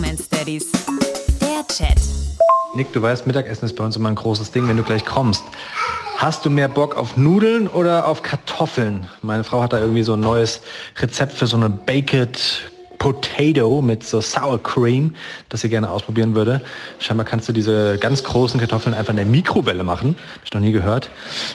Bromance Daddies. Der Chat. Nick, du weißt, Mittagessen ist bei uns immer ein großes Ding, wenn du gleich kommst. Hast du mehr Bock auf Nudeln oder auf Kartoffeln? Meine Frau hat da irgendwie so ein neues Rezept für so eine Baked Potato mit so Sour Cream, das sie gerne ausprobieren würde. Scheinbar kannst du diese ganz großen Kartoffeln einfach in der Mikrowelle machen. Hab ich noch nie gehört.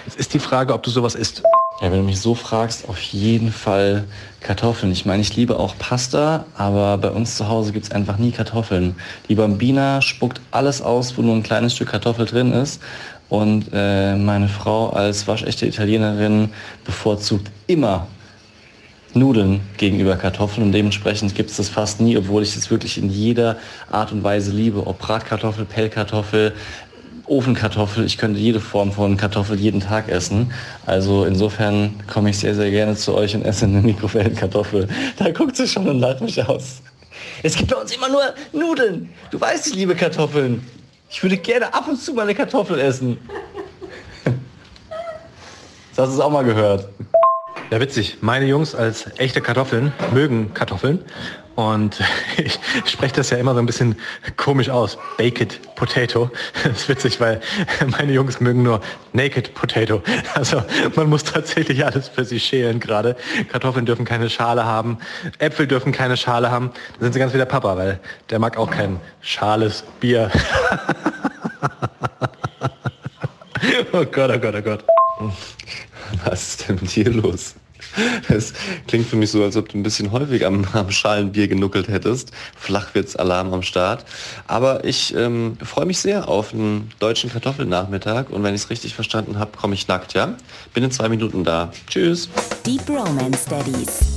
Jetzt ist die Frage, ob du sowas isst. Ja, wenn du mich so fragst, auf jeden Fall Kartoffeln. Ich meine, ich liebe auch Pasta, aber bei uns zu Hause gibt es einfach nie Kartoffeln. Die Bambina spuckt alles aus, wo nur ein kleines Stück Kartoffel drin ist. Und äh, meine Frau als waschechte Italienerin bevorzugt immer Nudeln gegenüber Kartoffeln und dementsprechend gibt es das fast nie, obwohl ich es wirklich in jeder Art und Weise liebe. Ob Bratkartoffel, Pellkartoffel, Ofenkartoffel, ich könnte jede Form von Kartoffel jeden Tag essen. Also insofern komme ich sehr, sehr gerne zu euch und esse eine Mikrowellenkartoffel. Da guckt sie schon und lacht mich aus. Es gibt bei uns immer nur Nudeln. Du weißt, ich liebe Kartoffeln. Ich würde gerne ab und zu mal eine Kartoffel essen. Das hast du es auch mal gehört. Ja, witzig. Meine Jungs als echte Kartoffeln mögen Kartoffeln. Und ich spreche das ja immer so ein bisschen komisch aus. Baked Potato. Das ist witzig, weil meine Jungs mögen nur Naked Potato. Also man muss tatsächlich alles für sie schälen gerade. Kartoffeln dürfen keine Schale haben. Äpfel dürfen keine Schale haben. Da sind sie ganz wie der Papa, weil der mag auch kein schales Bier. Oh Gott, oh Gott, oh Gott. Was ist denn mit dir los? Es klingt für mich so, als ob du ein bisschen häufig am, am Schalenbier genuckelt hättest. Flachwitz-Alarm am Start. Aber ich ähm, freue mich sehr auf einen deutschen Kartoffelnachmittag und wenn ich es richtig verstanden habe, komme ich nackt, ja? Bin in zwei Minuten da. Tschüss. Die Bromance Daddies.